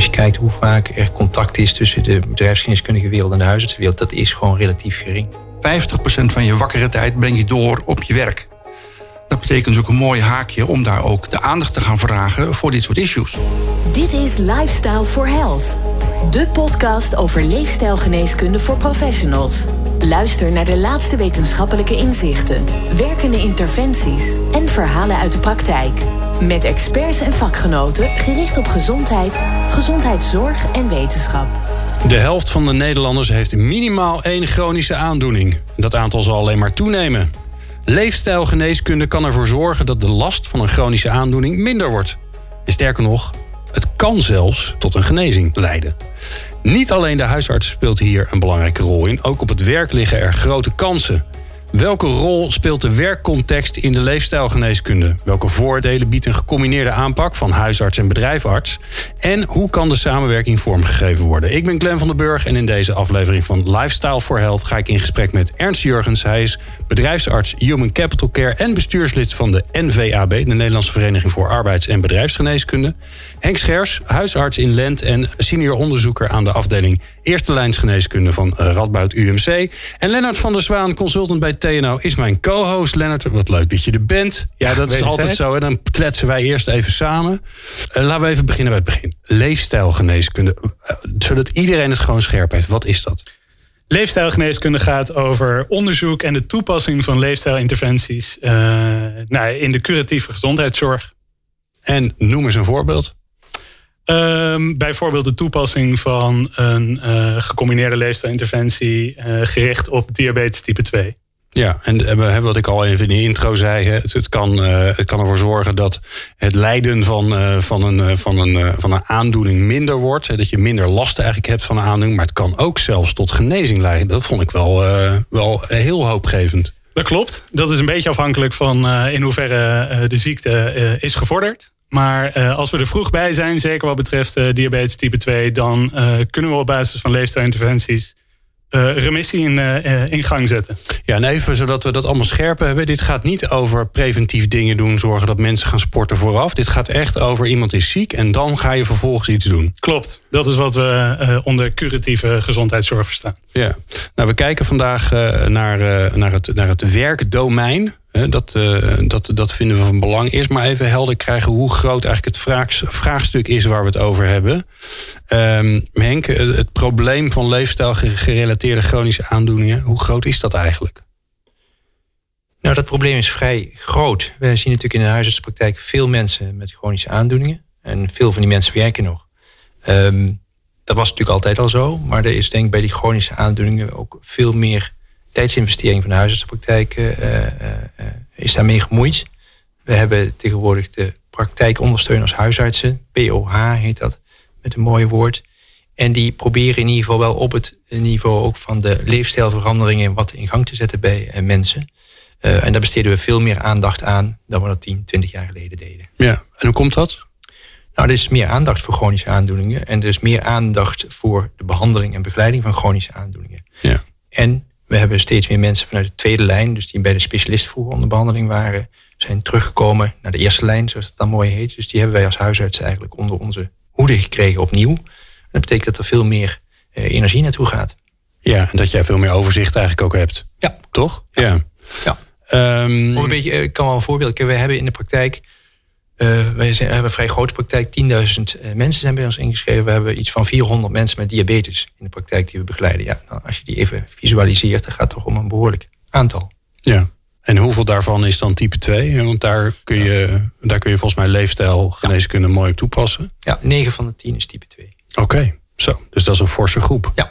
Als je kijkt hoe vaak er contact is tussen de bedrijfsgeneeskundige wereld en de huisartsenwereld, dat is gewoon relatief gering. 50% van je wakkere tijd breng je door op je werk. Dat betekent dus ook een mooi haakje om daar ook de aandacht te gaan vragen voor dit soort issues. Dit is Lifestyle for Health, de podcast over leefstijlgeneeskunde voor professionals. Luister naar de laatste wetenschappelijke inzichten, werkende interventies en verhalen uit de praktijk. Met experts en vakgenoten gericht op gezondheid, gezondheidszorg en wetenschap. De helft van de Nederlanders heeft minimaal één chronische aandoening. Dat aantal zal alleen maar toenemen. Leefstijlgeneeskunde kan ervoor zorgen dat de last van een chronische aandoening minder wordt. En sterker nog, het kan zelfs tot een genezing leiden. Niet alleen de huisarts speelt hier een belangrijke rol in, ook op het werk liggen er grote kansen. Welke rol speelt de werkcontext in de leefstijlgeneeskunde? Welke voordelen biedt een gecombineerde aanpak van huisarts en bedrijfarts? En hoe kan de samenwerking vormgegeven worden? Ik ben Glenn van den Burg en in deze aflevering van Lifestyle for Health ga ik in gesprek met Ernst Jurgens. Hij is bedrijfsarts Human Capital Care en bestuurslid van de NVAB, de Nederlandse Vereniging voor Arbeids- en Bedrijfsgeneeskunde. Henk Schers, huisarts in Lent en senior onderzoeker aan de afdeling Eerste Lijnsgeneeskunde van eh, Radboud UMC. En Lennart van der Zwaan, consultant bij TNO, is mijn co-host. Lennart, wat leuk dat je er bent. Ja, dat is altijd zo. En dan kletsen wij eerst even samen. Uh, laten we even beginnen bij het begin. Leefstijlgeneeskunde. Uh, zodat iedereen het gewoon scherp heeft. Wat is dat? Leefstijlgeneeskunde gaat over onderzoek en de toepassing van leefstijlinterventies uh, nou, in de curatieve gezondheidszorg. En noem eens een voorbeeld. Um, bijvoorbeeld de toepassing van een uh, gecombineerde leefstijlinterventie uh, gericht op diabetes type 2. Ja, en wat ik al even in de intro zei, het, kan, het kan ervoor zorgen dat het lijden van, van, een, van, een, van een aandoening minder wordt. Dat je minder last eigenlijk hebt van een aandoening. Maar het kan ook zelfs tot genezing leiden. Dat vond ik wel, wel heel hoopgevend. Dat klopt. Dat is een beetje afhankelijk van in hoeverre de ziekte is gevorderd. Maar uh, als we er vroeg bij zijn, zeker wat betreft uh, diabetes type 2, dan uh, kunnen we op basis van leefstijlinterventies remissie in, in gang zetten. Ja, en even zodat we dat allemaal scherp hebben. Dit gaat niet over preventief dingen doen, zorgen dat mensen gaan sporten vooraf. Dit gaat echt over iemand is ziek en dan ga je vervolgens iets doen. Klopt, dat is wat we onder curatieve gezondheidszorg verstaan. Ja, nou we kijken vandaag naar, naar, het, naar het werkdomein dat, uh, dat, dat vinden we van belang. Eerst maar even helder krijgen hoe groot eigenlijk het vraagstuk is waar we het over hebben. Um, Henk, het probleem van leefstijlgerelateerde chronische aandoeningen, hoe groot is dat eigenlijk? Nou, dat probleem is vrij groot. We zien natuurlijk in de huisartspraktijk veel mensen met chronische aandoeningen. En veel van die mensen werken nog. Um, dat was natuurlijk altijd al zo. Maar er is denk ik bij die chronische aandoeningen ook veel meer tijdsinvestering van de huisartsenpraktijk uh, uh, is daarmee gemoeid. We hebben tegenwoordig de praktijkondersteuners huisartsen, POH heet dat, met een mooi woord. En die proberen in ieder geval wel op het niveau ook van de leefstijlveranderingen wat in gang te zetten bij mensen. Uh, en daar besteden we veel meer aandacht aan dan we dat 10, 20 jaar geleden deden. Ja, en hoe komt dat? Nou, er is meer aandacht voor chronische aandoeningen en er is meer aandacht voor de behandeling en begeleiding van chronische aandoeningen. Ja. En we hebben steeds meer mensen vanuit de tweede lijn, dus die bij de specialist vroeger onder behandeling waren, zijn teruggekomen naar de eerste lijn, zoals het dan mooi heet. Dus die hebben wij als huisarts eigenlijk onder onze hoede gekregen opnieuw. dat betekent dat er veel meer eh, energie naartoe gaat. Ja, en dat jij veel meer overzicht eigenlijk ook hebt. Ja. Toch? Ja. ja. ja. Um, een beetje, ik kan wel een voorbeeld. We hebben in de praktijk wij zijn, hebben een vrij grote praktijk. 10.000 uh, mensen zijn bij ons ingeschreven. We hebben iets van 400 mensen met diabetes in de praktijk die we begeleiden. Ja, nou, als je die even visualiseert, dan gaat het toch om een behoorlijk aantal. Ja. En hoeveel daarvan is dan type 2? Want daar kun je, daar kun je volgens mij leefstijlgeneeskunde ja. mooi op toepassen. Ja, 9 van de 10 is type 2. Oké, okay. zo. Dus dat is een forse groep. Ja.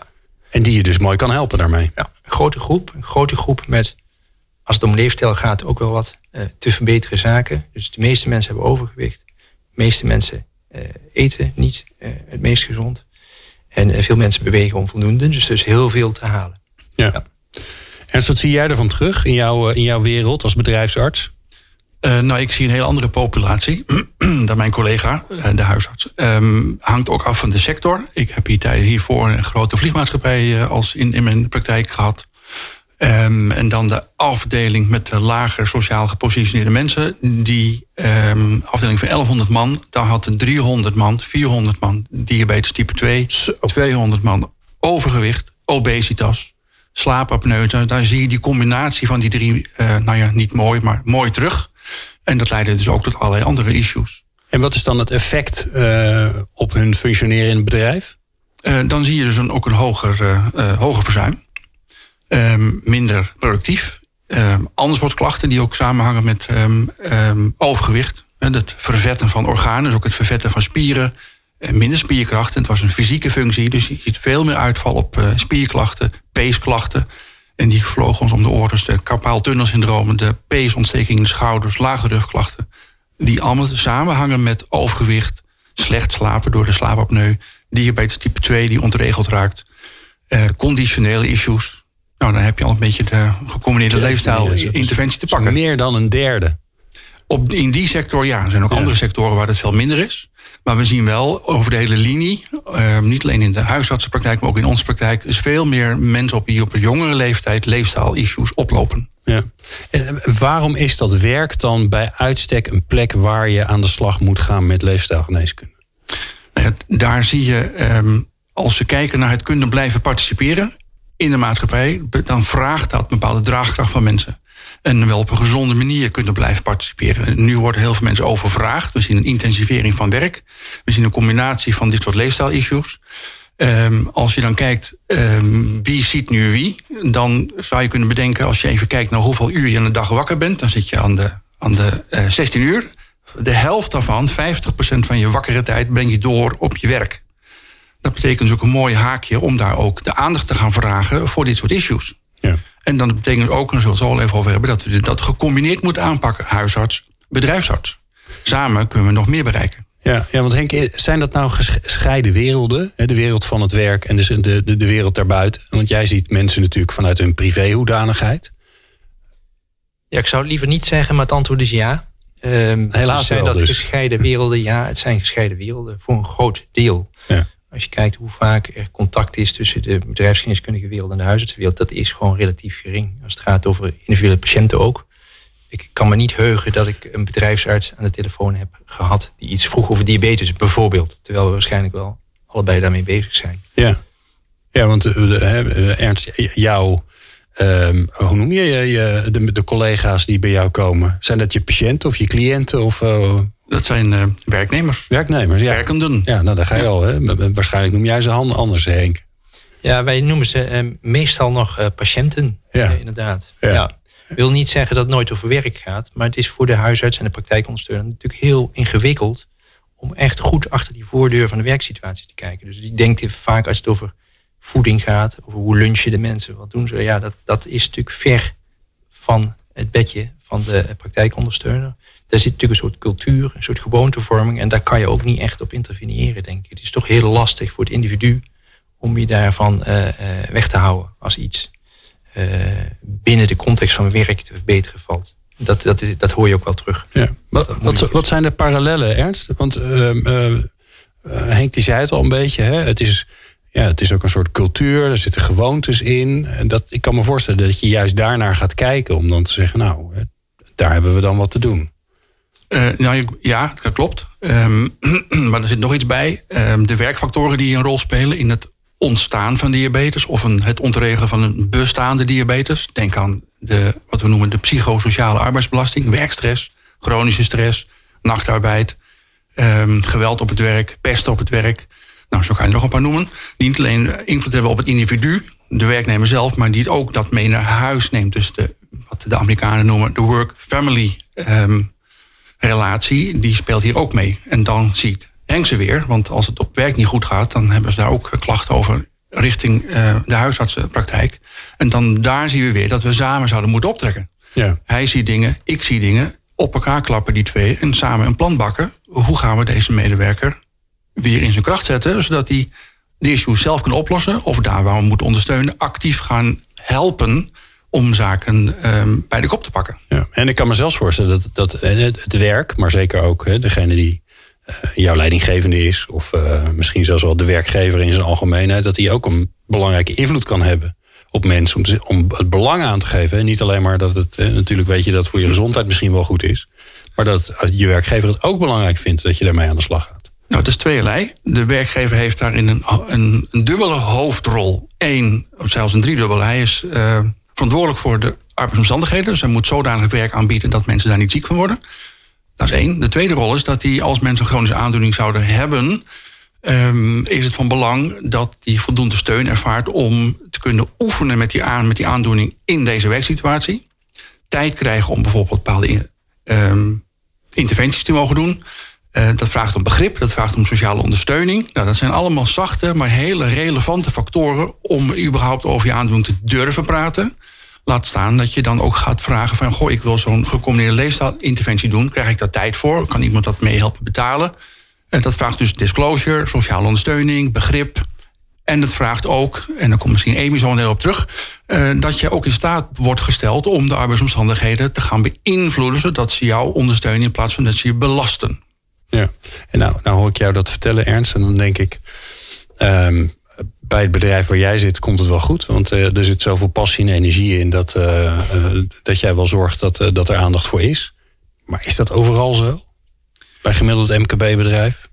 En die je dus mooi kan helpen daarmee. Ja, een grote groep. Een grote groep met als het om leefstijl gaat, ook wel wat uh, te verbeteren zaken. Dus de meeste mensen hebben overgewicht. De meeste mensen uh, eten niet uh, het meest gezond. En veel mensen bewegen onvoldoende. Dus er is heel veel te halen. Ja. ja. En wat zie jij ervan terug in, jouw in jouw wereld als bedrijfsarts? nou, ik zie een hele andere populatie dan mijn collega, de huisarts. Um, hangt ook af van de sector. Ik heb hier tijden hiervoor een grote vliegmaatschappij als in, in mijn praktijk gehad. Ehm, en dan de afdeling met de lager sociaal gepositioneerde mensen. Die um, afdeling van 1100 man, daar had 300 man, 400 man diabetes type 2, 200 man overgewicht, obesitas, slaapapneu. Daar zie je die combinatie van die drie, uh, nou ja, niet mooi, maar mooi terug. En dat leidde dus ook tot allerlei andere issues. En wat is dan het effect uh, op hun functioneren in het bedrijf? Uh, dan zie je dus een, ook een hoger, hoger verzuim. Um, minder productief. Um, ander soort klachten die ook samenhangen met um, overgewicht. Het vervetten van organen, dus ook het vervetten van spieren. Minder spierkracht. En het was een fysieke functie, dus je ziet veel meer uitval op spierklachten, peesklachten. En die vlogen ons om de oren. Dus de carpaaltunnelsyndromen, de peesontsteking in de schouders, lage rugklachten. Die allemaal samenhangen met overgewicht, slecht slapen door de slaapapneu, diabetes type 2 die ontregeld raakt, eh, conditionele issues. Nou, dan heb je al een beetje de gecombineerde ja, leefstijl-interventie te pakken. Meer dan een derde. Op, in die sector ja. Er zijn ook andere sectoren waar het veel minder is. Maar we zien wel over de hele linie, uh, niet alleen in de huisartsenpraktijk, maar ook in onze praktijk, is veel meer mensen op die op een jongere leeftijd leefstijl-issues oplopen. Ja. En waarom is dat werk dan bij uitstek een plek waar je aan de slag moet gaan met leefstijlgeneeskunde? Nou daar zie je, um, als we kijken naar het kunnen blijven participeren in de maatschappij, dan vraagt dat bepaalde draagkracht van mensen en wel op een gezonde manier kunnen blijven participeren. Nu worden heel veel mensen overvraagd. We zien een intensivering van werk. We zien een combinatie van dit soort leefstijl-issues. Um, als je dan kijkt um, wie ziet nu wie, dan zou je kunnen bedenken, als je even kijkt naar hoeveel uur je in de dag wakker bent, dan zit je aan de, aan de uh, eh, 16 uur. De helft daarvan, 50% van je wakkere tijd, breng je door op je werk. Dat betekent dus ook een mooi haakje om daar ook de aandacht te gaan vragen voor dit soort issues. Ja. En dan betekent ook, en daar zullen we het al even over hebben, dat we dat gecombineerd moeten aanpakken. Huisarts, bedrijfsarts. Samen kunnen we nog meer bereiken. Ja, ja, want Henk, zijn dat nou gescheiden werelden? De wereld van het werk en de, de, de wereld daarbuiten? Want jij ziet mensen natuurlijk vanuit hun privéhoedanigheid. Ja, ik zou het liever niet zeggen, maar het antwoord is ja. Um, Helaas zijn wel dat dus. gescheiden werelden? Ja, het zijn gescheiden werelden voor een groot deel. Ja. Als je kijkt hoe vaak er contact is tussen de bedrijfsgeneeskundige wereld en de huisartsenwereld, dat is gewoon relatief gering. Als het gaat over individuele patiënten ook. Ik kan me niet heugen dat ik een bedrijfsarts aan de telefoon heb gehad die iets vroeg over diabetes bijvoorbeeld. Terwijl we waarschijnlijk wel allebei daarmee bezig zijn. Ja, ja want uh, Ernst, jou, uh, hoe noem je, je de, de, collega's die bij jou komen? Zijn dat je patiënten of je cliënten? Of, uh, dat zijn uh, werknemers. Werknemers, ja. Werkenden. Ja, nou daar ga je al. Hè. Waarschijnlijk noem jij ze anders, Henk. Ja, wij noemen ze uh, meestal nog uh, patiënten. Ja. inderdaad. Ja. ja. wil niet zeggen dat het nooit over werk gaat. Maar het is voor de huisarts en de praktijkondersteuner natuurlijk heel ingewikkeld. om echt goed achter die voordeur van de werksituatie te kijken. Dus die denkt vaak als het over voeding gaat. over hoe lunchen de mensen. wat doen ze. Ja, dat, dat is natuurlijk ver van het bedje van de praktijkondersteuner daar zit natuurlijk een soort cultuur, een soort gewoontevorming. En daar kan je ook niet echt op interveneren, denk ik. Het is toch heel lastig voor het individu om je daarvan uh, uh, weg te houden als iets uh, binnen de context van werk te verbeteren valt. Dat, dat, dat hoor je ook wel terug. Ja. Wat, wat, wat zijn de parallellen, Ernst? Want ehm, Henk die zei het al een beetje. Hè? Het, is, ja, het is ook een soort cultuur, er zitten gewoontes in. En dat, ik kan me voorstellen dat je juist daarnaar gaat kijken om dan te zeggen, nou, daar hebben we dan wat te doen. Uh, nou, ja, dat klopt. Um, maar er zit nog iets bij. Um, de werkfactoren die een rol spelen in het ontstaan van diabetes of een, het ontregelen van een bestaande diabetes. Denk aan de, wat we noemen de psychosociale arbeidsbelasting, werkstress, chronische stress, nachtarbeid, um, geweld op het werk, pest op het werk. Nou, zo kan je er nog een paar noemen. Die niet alleen invloed hebben op het individu, de werknemer zelf, maar die ook dat mee naar huis neemt. Dus de, wat de Amerikanen noemen de work-family um, relatie, die speelt hier ook mee. En dan ziet Henk ze weer, want als het op werk niet goed gaat, dan hebben ze daar ook klachten over richting uh, de huisartsenpraktijk. En dan daar zien we weer dat we samen zouden moeten optrekken. Ja. Hij ziet dingen, ik zie dingen, op elkaar klappen die twee en samen een plan bakken. Hoe gaan we deze medewerker weer in zijn kracht zetten, zodat hij de issues zelf kan oplossen, of daar waar we moeten ondersteunen, actief gaan helpen om zaken um, bij de kop te pakken. Ja, en ik kan me zelfs voorstellen dat, dat eh, het werk, maar zeker ook hè, degene die uh, jouw leidinggevende is, of uh, misschien zelfs wel de werkgever in zijn algemeenheid, dat die ook een belangrijke invloed kan hebben op mensen. Om, te- om het belang aan te geven. En niet alleen maar dat het, eh, natuurlijk weet je dat het voor je gezondheid misschien wel goed is. Maar dat je werkgever het ook belangrijk vindt dat je daarmee aan de slag gaat. Nou, dat is tweeërlei. De werkgever heeft daarin een, een, een dubbele hoofdrol. Eén, of zelfs een driedubbele. Hij is eh, verantwoordelijk voor de arbeidsomstandigheden. Dus hij moet zodanig werk aanbieden dat mensen daar niet ziek van worden. Dat is één. De tweede rol is dat hij, als mensen een chronische aandoening zouden hebben... ehm, is het van belang dat hij voldoende steun ervaart om te kunnen oefenen met die, aan, met die aandoening in deze werksituatie. Tijd krijgen om bijvoorbeeld bepaalde ehm, interventies te mogen doen. Eh, dat vraagt om begrip, dat vraagt om sociale ondersteuning. Nou, dat zijn allemaal zachte, maar hele relevante factoren om überhaupt over je aandoening te durven praten. Laat staan dat je dan ook gaat vragen van... goh, ik wil zo'n gecombineerde leefstijlinterventie doen. Krijg ik daar tijd voor? Kan iemand dat mee helpen betalen? Eh, dat vraagt dus disclosure, sociale ondersteuning, begrip. En het vraagt ook, en daar komt misschien Amy zo heel op terug... eh, dat je ook in staat wordt gesteld om de arbeidsomstandigheden te gaan beïnvloeden... zodat ze jou ondersteunen in plaats van dat ze je belasten. Ja, en nou, nou hoor ik jou dat vertellen, Ernst. En dan denk ik, ehm, bij het bedrijf waar jij zit komt het wel goed. Want eh, er zit zoveel passie en energie in dat, eh, eh, dat jij wel zorgt dat, dat er aandacht voor is. Maar is dat overal zo? Bij gemiddeld MKB-bedrijf?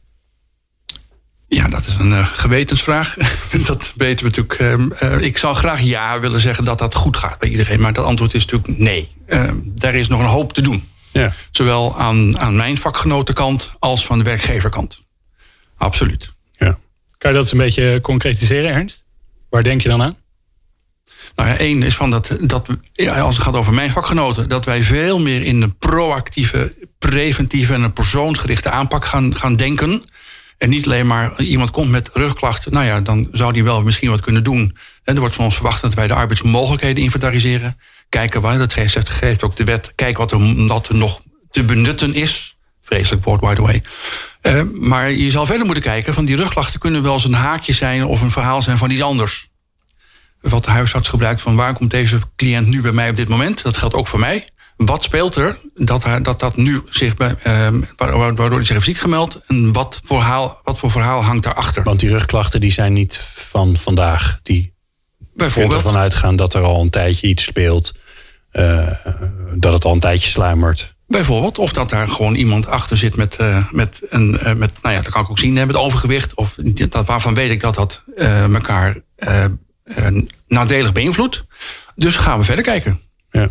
Ja, dat is een gewetensvraag. dat weten we natuurlijk. ehm, eh, ik zou graag ja willen zeggen dat dat goed gaat bij iedereen. Maar dat antwoord is natuurlijk nee. Ehm, daar is nog een hoop te doen. Ja. Zowel aan, aan mijn vakgenotenkant als van de werkgeverkant. Absoluut. ja. Kan je dat eens een beetje concretiseren, Ernst? Waar denk je dan aan? Nou ja, één is van dat, dat als het gaat over mijn vakgenoten, dat wij veel meer in een proactieve, preventieve en een persoonsgerichte aanpak gaan, gaan denken. En niet alleen maar iemand komt met rugklachten, nou ja, dan zou die wel misschien wat kunnen doen. En er wordt van ons verwacht dat wij de arbeidsmogelijkheden inventariseren. Kijken waar, dat geeft, ook de wet, kijken wat er, nog te benutten is. Vreselijk woord, by the way. Eh, maar je zal verder moeten kijken, van die rugklachten kunnen wel eens een haakje zijn of een verhaal zijn van iets anders wat de huisarts gebruikt van waar komt deze cliënt nu bij mij op dit moment. Dat geldt ook voor mij. Wat speelt er dat dat, dat nu zich bij, eh, waardoor hij zich heeft ziek gemeld en wat voor, verhaal, wat voor verhaal hangt daarachter? Want die rugklachten die zijn niet van vandaag. Die kunt Bijvoorbeeld, ervan uitgaan dat er al een tijdje iets speelt. eh, dat het al een tijdje sluimert. bijvoorbeeld, of dat daar gewoon iemand achter zit met, eh, met een, eh, met, nou ja, dat kan ik ook zien, hè, met overgewicht. Of dat, waarvan weet ik dat dat elkaar nadelig beïnvloedt. Dus gaan we verder kijken. Ja.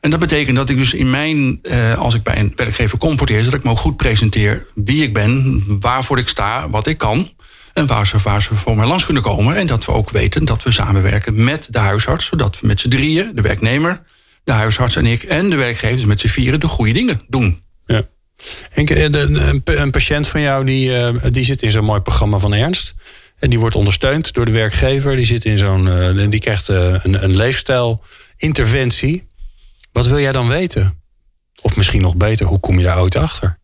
En dat betekent dat ik dus in mijn, als ik bij een werkgever kom dat ik me ook goed presenteer wie ik ben, waarvoor ik sta, wat ik kan. En waar ze, waar ze voor mij langs kunnen komen. En dat we ook weten dat we samenwerken met de huisarts, zodat we met z'n drieën, de werknemer, de huisarts en ik en de werkgever, dus met z'n vieren, de goede dingen doen. Ja. En ke- de- een, een patiënt van jou die, eh, die zit in zo'n mooi programma van Ernst. En die wordt ondersteund door de werkgever. Die, zit in zo'n, eh, die krijgt eh, een, een leefstijlinterventie. Wat wil jij dan weten? Of misschien nog beter, hoe kom je daar ooit achter?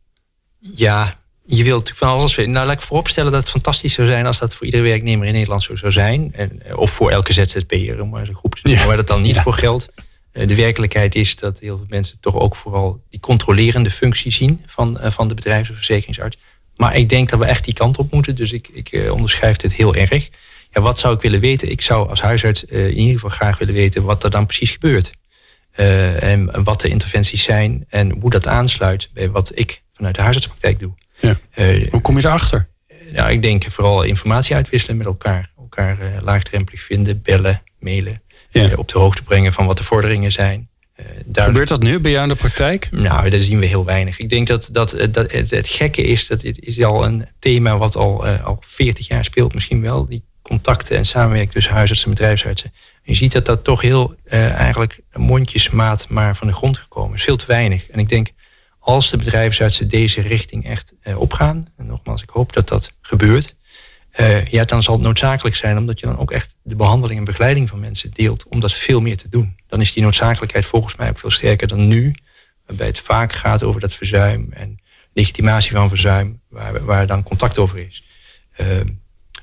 Ja, je wilt natuurlijk van alles weten. Nou, laat ik vooropstellen dat het fantastisch zou zijn als dat voor iedere werknemer in Nederland zo zou zijn. En, eh, of voor elke ZZP'er, om maar eens een groep te noemen, Ja. waar dat dan niet Ja. voor geldt. Eh, De werkelijkheid is dat heel veel mensen toch ook vooral die controlerende functie zien van, eh, van de bedrijfs- of verzekeringsarts. Maar ik denk dat we echt die kant op moeten, dus ik, ik eh, onderschrijf dit heel erg. Ja, wat zou ik willen weten? Ik zou als huisarts eh, in ieder geval graag willen weten wat er dan precies gebeurt. Eh, en wat de interventies zijn en hoe dat aansluit bij wat ik vanuit de huisartspraktijk doe. Ja. Eh, Hoe kom je erachter? nou, ik denk vooral informatie uitwisselen met elkaar. Elkaar eh, laagdrempelig vinden, bellen, mailen. Ja. eh, op de hoogte brengen van wat de vorderingen zijn. Duidelijk- Gebeurt dat nu bij jou in de praktijk? Nou, dat zien we heel weinig. Ik denk dat, dat, dat het, het gekke is, dat dit is al een thema wat al, al 40 jaar speelt misschien wel. Die contacten en samenwerking tussen huisartsen en bedrijfsartsen. Je ziet dat dat toch heel eh, eigenlijk mondjesmaat maar van de grond gekomen is. Veel te weinig. En ik denk, als de bedrijfsartsen deze richting echt eh, opgaan, en nogmaals, ik hoop dat dat gebeurt, eh, ja, dan zal het noodzakelijk zijn, omdat je dan ook echt de behandeling en begeleiding van mensen deelt, om dat veel meer te doen. Dan is die noodzakelijkheid volgens mij ook veel sterker dan nu, waarbij het vaak gaat over dat verzuim en legitimatie van verzuim, waar, waar dan contact over is. Ehm,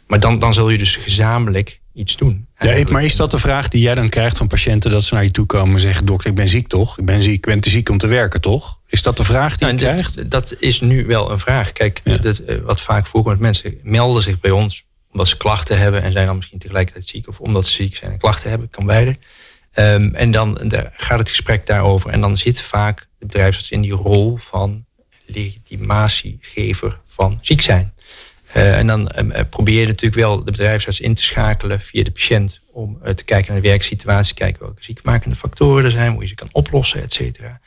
maar dan, dan zul je dus gezamenlijk iets doen. Ja, maar is dat de vraag die jij dan krijgt van patiënten dat ze naar je toe komen en zeggen: Dokter, ik ben ziek toch? Ik ben ziek, ik ben te ziek om te werken toch? Is dat de vraag die Nou, je krijgt? Dat is nu wel een vraag. Kijk, Ja. dat, eh, wat vaak voorkomt, mensen melden zich bij ons omdat ze klachten hebben en zijn dan misschien tegelijkertijd ziek. Of omdat ze ziek zijn en klachten hebben, kan beide. Ehm, en dan gaat het gesprek daarover. En dan zit vaak de bedrijfsarts in die rol van legitimatiegever van ziek zijn. Uh, en dan uh, probeer je natuurlijk wel de bedrijfsarts in te schakelen via de patiënt om te kijken naar de werksituatie, kijken welke ziekmakende factoren er zijn, hoe je ze kan oplossen, et cetera.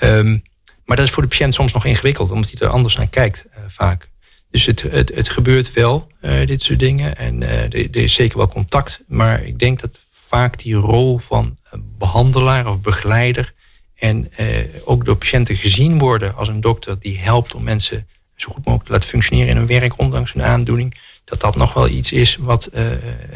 Um, maar dat is voor de patiënt soms nog ingewikkeld, omdat hij er anders naar kijkt vaak. Dus het, het, het gebeurt wel, dit soort dingen. En er is zeker wel contact. Maar ik denk dat vaak die rol van behandelaar of begeleider en ook door patiënten gezien worden als een dokter die helpt om mensen zo goed mogelijk te laten functioneren in hun werk, ondanks hun aandoening, dat dat nog wel iets is wat uh,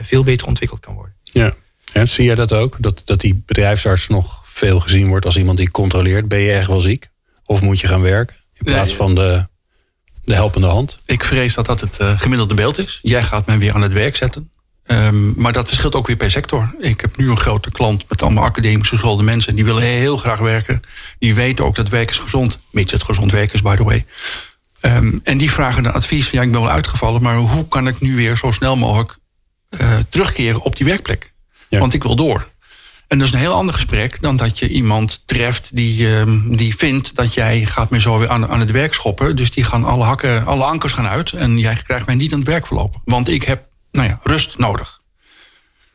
veel beter ontwikkeld kan worden. Ja. En zie jij dat ook? Dat, dat die bedrijfsarts nog veel gezien wordt als iemand die controleert. Ben je echt wel ziek? Of moet je gaan werken? In plaats van de, de helpende hand? Ik vrees dat dat het uh, gemiddelde beeld is. Jij gaat mij weer aan het werk zetten. Um, maar dat verschilt ook weer per sector. Ik heb nu een grote klant met allemaal academisch geschoolde mensen. Die willen heel graag werken. Die weten ook dat werk is gezond. Mits het gezond werk is, by the way. Um, en die vragen dan advies van ja, ik ben wel uitgevallen, maar hoe kan ik nu weer zo snel mogelijk uh, terugkeren op die werkplek? Ja. Want ik wil door. En dat is een heel ander gesprek dan dat je iemand treft die, uh, die vindt dat jij gaat meer zo weer aan, aan het werk schoppen. Dus die gaan alle hakken, alle ankers gaan uit en jij krijgt mij niet aan het werk verlopen. Want ik heb, nou ja, rust nodig.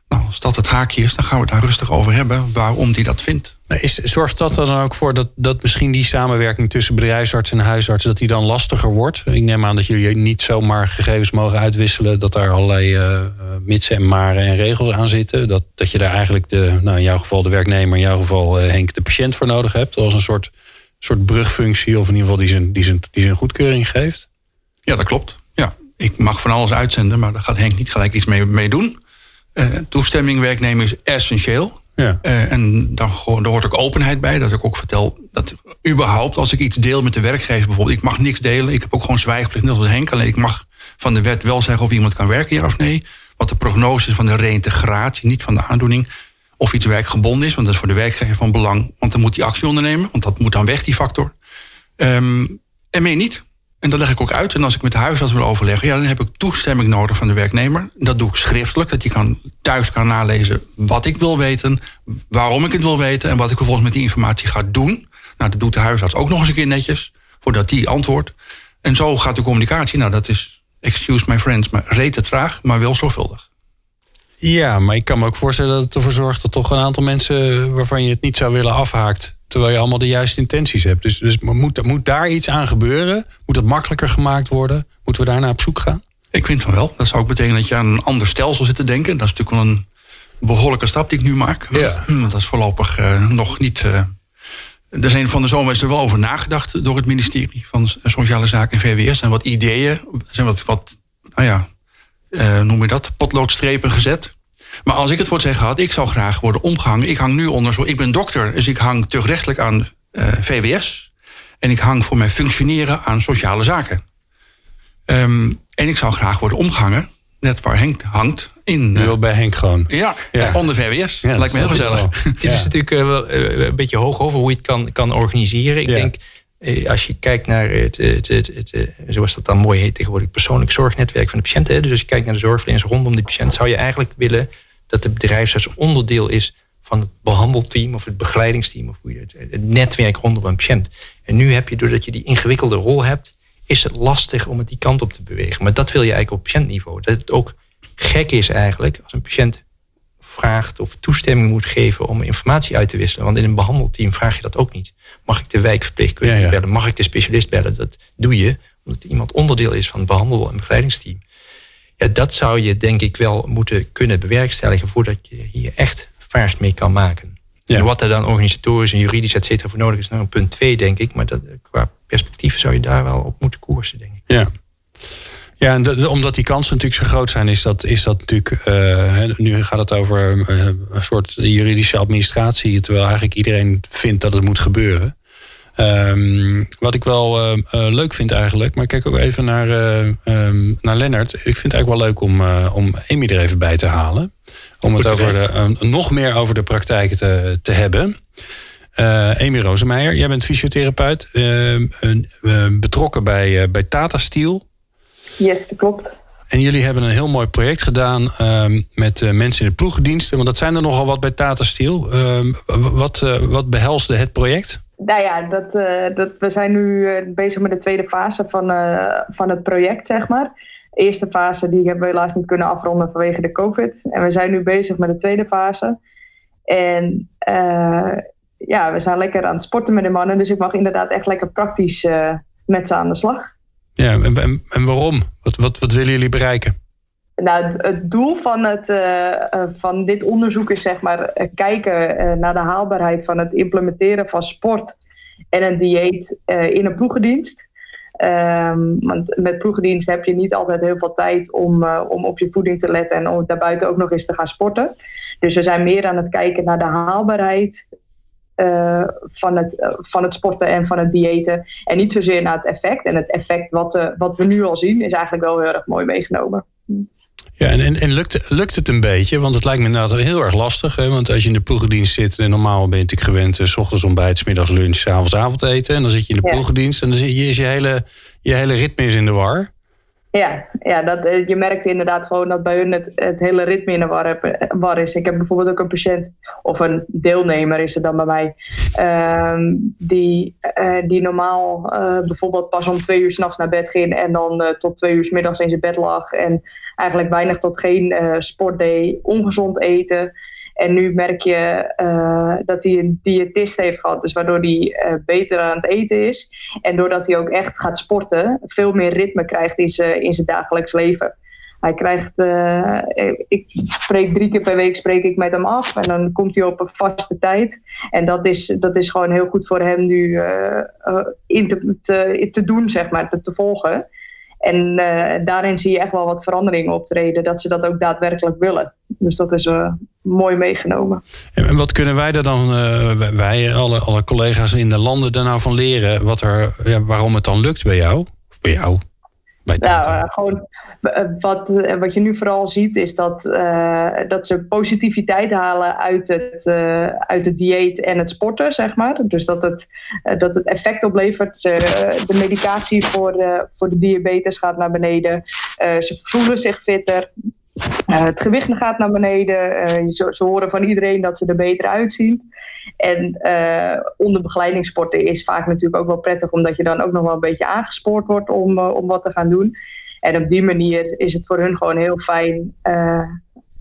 Nou, als dat het haakje is, dan gaan we het daar rustig over hebben waarom die dat vindt. Is, zorgt dat er dan ook voor dat, dat misschien die samenwerking tussen bedrijfsarts en huisarts, dat die dan lastiger wordt? Ik neem aan dat jullie niet zomaar gegevens mogen uitwisselen, dat daar allerlei uh, mitsen en maren en regels aan zitten. Dat, dat je daar eigenlijk de, nou in jouw geval de werknemer, in jouw geval uh, Henk, de patiënt voor nodig hebt. Als een soort, soort brugfunctie, of in ieder geval die zijn, die, zijn, die zijn goedkeuring geeft. Ja, dat klopt. Ja, ik mag van alles uitzenden, maar daar gaat Henk niet gelijk iets mee, mee doen. toestemming werknemer is essentieel. Uh, en daar, daar hoort ook openheid bij. Dat ik ook vertel dat überhaupt als ik iets deel met de werkgever bijvoorbeeld. Ik mag niks delen. Ik heb ook gewoon zwijgplicht net als Henk. Alleen ik mag van de wet wel zeggen of iemand kan werken ja of nee. Wat de prognose is van de reïntegratie, niet van de aandoening. Of iets werkgebonden is, want dat is voor de werkgever van belang. Want dan moet die actie ondernemen, want dat moet dan weg, die factor. Um, en meer niet. En dat leg ik ook uit. En als ik met de huisarts wil overleggen, ja, dan heb ik toestemming nodig van de werknemer. Dat doe ik schriftelijk, dat hij kan, thuis kan nalezen wat ik wil weten, waarom ik het wil weten en wat ik vervolgens met die informatie ga doen. Nou, dat doet de huisarts ook nog eens een keer netjes, voordat die antwoordt. En zo gaat de communicatie. Nou, dat is, excuse my friends, maar rete traag, maar wel zorgvuldig. Ja, maar ik kan me ook voorstellen dat het ervoor zorgt dat toch een aantal mensen waarvan je het niet zou willen afhaakt terwijl je allemaal de juiste intenties hebt. Dus, dus moet, moet daar iets aan gebeuren? Moet het makkelijker gemaakt worden? Moeten we daarna op zoek gaan? Ik vind van wel. Dat zou ook betekenen dat je aan een ander stelsel zit te denken. Dat is natuurlijk wel een behoorlijke stap die ik nu maak. Ja. Dat is voorlopig uh, nog niet. Uh, er zijn van de zomer is er wel over nagedacht door het ministerie van Sociale Zaken en VWS. Er zijn wat ideeën, er zijn wat, wat nou ja, uh, noem je dat, potloodstrepen gezet. Maar als ik het voor het zeggen had, ik zou graag worden omgehangen. Ik hang nu onder zo. Ik ben dokter, dus ik hang terugrechtelijk aan uh, eh, VWS. En ik hang voor mijn functioneren aan sociale zaken. Um, en ik zou graag worden omgehangen, net waar Henk hangt. In, uh, bij Henk gewoon. Ja, ja. onder VWS. Ja, Lijkt me heel gezellig. Dit is natuurlijk uh, wel een beetje hoog over hoe je het kan, kan organiseren. Ik denk, als je kijkt naar het, het, het, zoals dat dan mooi heet tegenwoordig, persoonlijk zorgnetwerk van de patiënt. Dus als je kijkt naar de zorgverleners rondom die patiënt, zou je eigenlijk willen dat de bedrijfsarts onderdeel is van het behandelteam of het begeleidingsteam of hoe je het, het netwerk rondom een patiënt. En nu heb je, doordat je die ingewikkelde rol hebt, is het lastig om het die kant op te bewegen. Maar dat wil je eigenlijk op patiëntniveau. Dat het ook gek is eigenlijk als een patiënt vraagt of toestemming moet geven om informatie uit te wisselen. Want in een behandelteam vraag je dat ook niet. Mag ik de wijkverpleegkundige bellen? Mag ik de specialist bellen? Dat doe je omdat iemand onderdeel is van het behandel- en begeleidingsteam. Ja, dat zou je denk ik wel moeten kunnen bewerkstelligen voordat je hier echt vaart mee kan maken. En wat er dan organisatorisch en juridisch et cetera voor nodig is, nou punt twee denk ik. Maar dat, qua perspectief zou je daar wel op moeten koersen, denk ik. Ja. Ja, en omdat die kansen natuurlijk zo groot zijn, is dat, is dat natuurlijk. Uh, nu gaat het over uh, een soort juridische administratie, terwijl eigenlijk iedereen vindt dat het moet gebeuren. Um, wat ik wel uh, leuk vind eigenlijk, maar kijk ook even naar, um, naar Lennart. Ik vind het eigenlijk wel leuk om, om Amy er even bij te halen. Om het over de, nog meer over de praktijk te, te hebben. Amy Rosemeijer, jij bent fysiotherapeut, betrokken bij, bij Tata Steel. Yes, dat klopt. En jullie hebben een heel mooi project gedaan ehm, met uh, mensen in de ploegendiensten. Want dat zijn er nogal wat bij Tata Steel. Ehm, wat, uh, wat behelsde het project? Nou ja, dat, uh, dat, we zijn nu bezig met de tweede fase van, van het project, zeg maar. De eerste fase die hebben we helaas niet kunnen afronden vanwege de COVID. En we zijn nu bezig met de tweede fase. En ja, we zijn lekker aan het sporten met de mannen. Dus ik mag inderdaad echt lekker praktisch met ze aan de slag. Ja, en, en waarom? Wat, wat, wat willen jullie bereiken? Nou, het, doel van, het, uh, van dit onderzoek is zeg maar uh, kijken naar de haalbaarheid van het implementeren van sport en een dieet in een ploegendienst. Um, want met ploegendienst heb je niet altijd heel veel tijd om, om op je voeding te letten en om daarbuiten ook nog eens te gaan sporten. Dus we zijn meer aan het kijken naar de haalbaarheid uh, van, het, van het sporten en van het diëten. En niet zozeer naar het effect. En het effect wat, uh, wat we nu al zien is eigenlijk wel heel erg mooi meegenomen. Ja, en, en, en lukt, lukt het een beetje? Want het lijkt me inderdaad heel erg lastig. Hè? Want als je in de ploegendienst zit, en normaal ben je natuurlijk gewend... S ochtends ontbijt, s middags lunch, s avonds avondeten. En dan zit je in de ja. ploegendienst en dan zit je, is je hele, je hele ritme is in de war. Ja, ja dat, eh, je merkt inderdaad gewoon dat bij hun het, hele ritme in de war, war, is. Ik heb bijvoorbeeld ook een patiënt, of een deelnemer is het dan bij mij, uh, die, uh, die normaal bijvoorbeeld pas om twee uur s'nachts naar bed ging en dan tot twee uur s middags in zijn bed lag. En eigenlijk weinig tot geen sport deed, ongezond eten. En nu merk je uh, dat hij een diëtist heeft gehad, dus waardoor hij uh, beter aan het eten is. En doordat hij ook echt gaat sporten, veel meer ritme krijgt in zijn, in zijn dagelijks leven. Hij krijgt, uh, ik spreek drie keer per week spreek ik met hem af en dan komt hij op een vaste tijd. En dat is, dat is gewoon heel goed voor hem nu in te, te, doen, zeg maar, te volgen. En uh, daarin zie je echt wel wat veranderingen optreden, dat ze dat ook daadwerkelijk willen. Dus dat is uh, mooi meegenomen. En wat kunnen wij er dan, uh, wij, alle, alle collega's in de landen, daar nou van leren? Wat er, ja, waarom het dan lukt bij jou? Of bij jou? Bij nou, gewoon wat, wat je nu vooral ziet is dat, uh, dat ze positiviteit halen uit het, uh, uit het dieet en het sporten, zeg maar. Dus dat het, uh, dat het effect oplevert. de medicatie voor de, voor de diabetes gaat naar beneden. ze voelen zich fitter. het gewicht gaat naar beneden. Ze, ze, horen van iedereen dat ze er beter uitzien. En onder begeleidingssporten is vaak natuurlijk ook wel prettig, omdat je dan ook nog wel een beetje aangespoord wordt om, om wat te gaan doen. En op die manier is het voor hun gewoon heel fijn uh,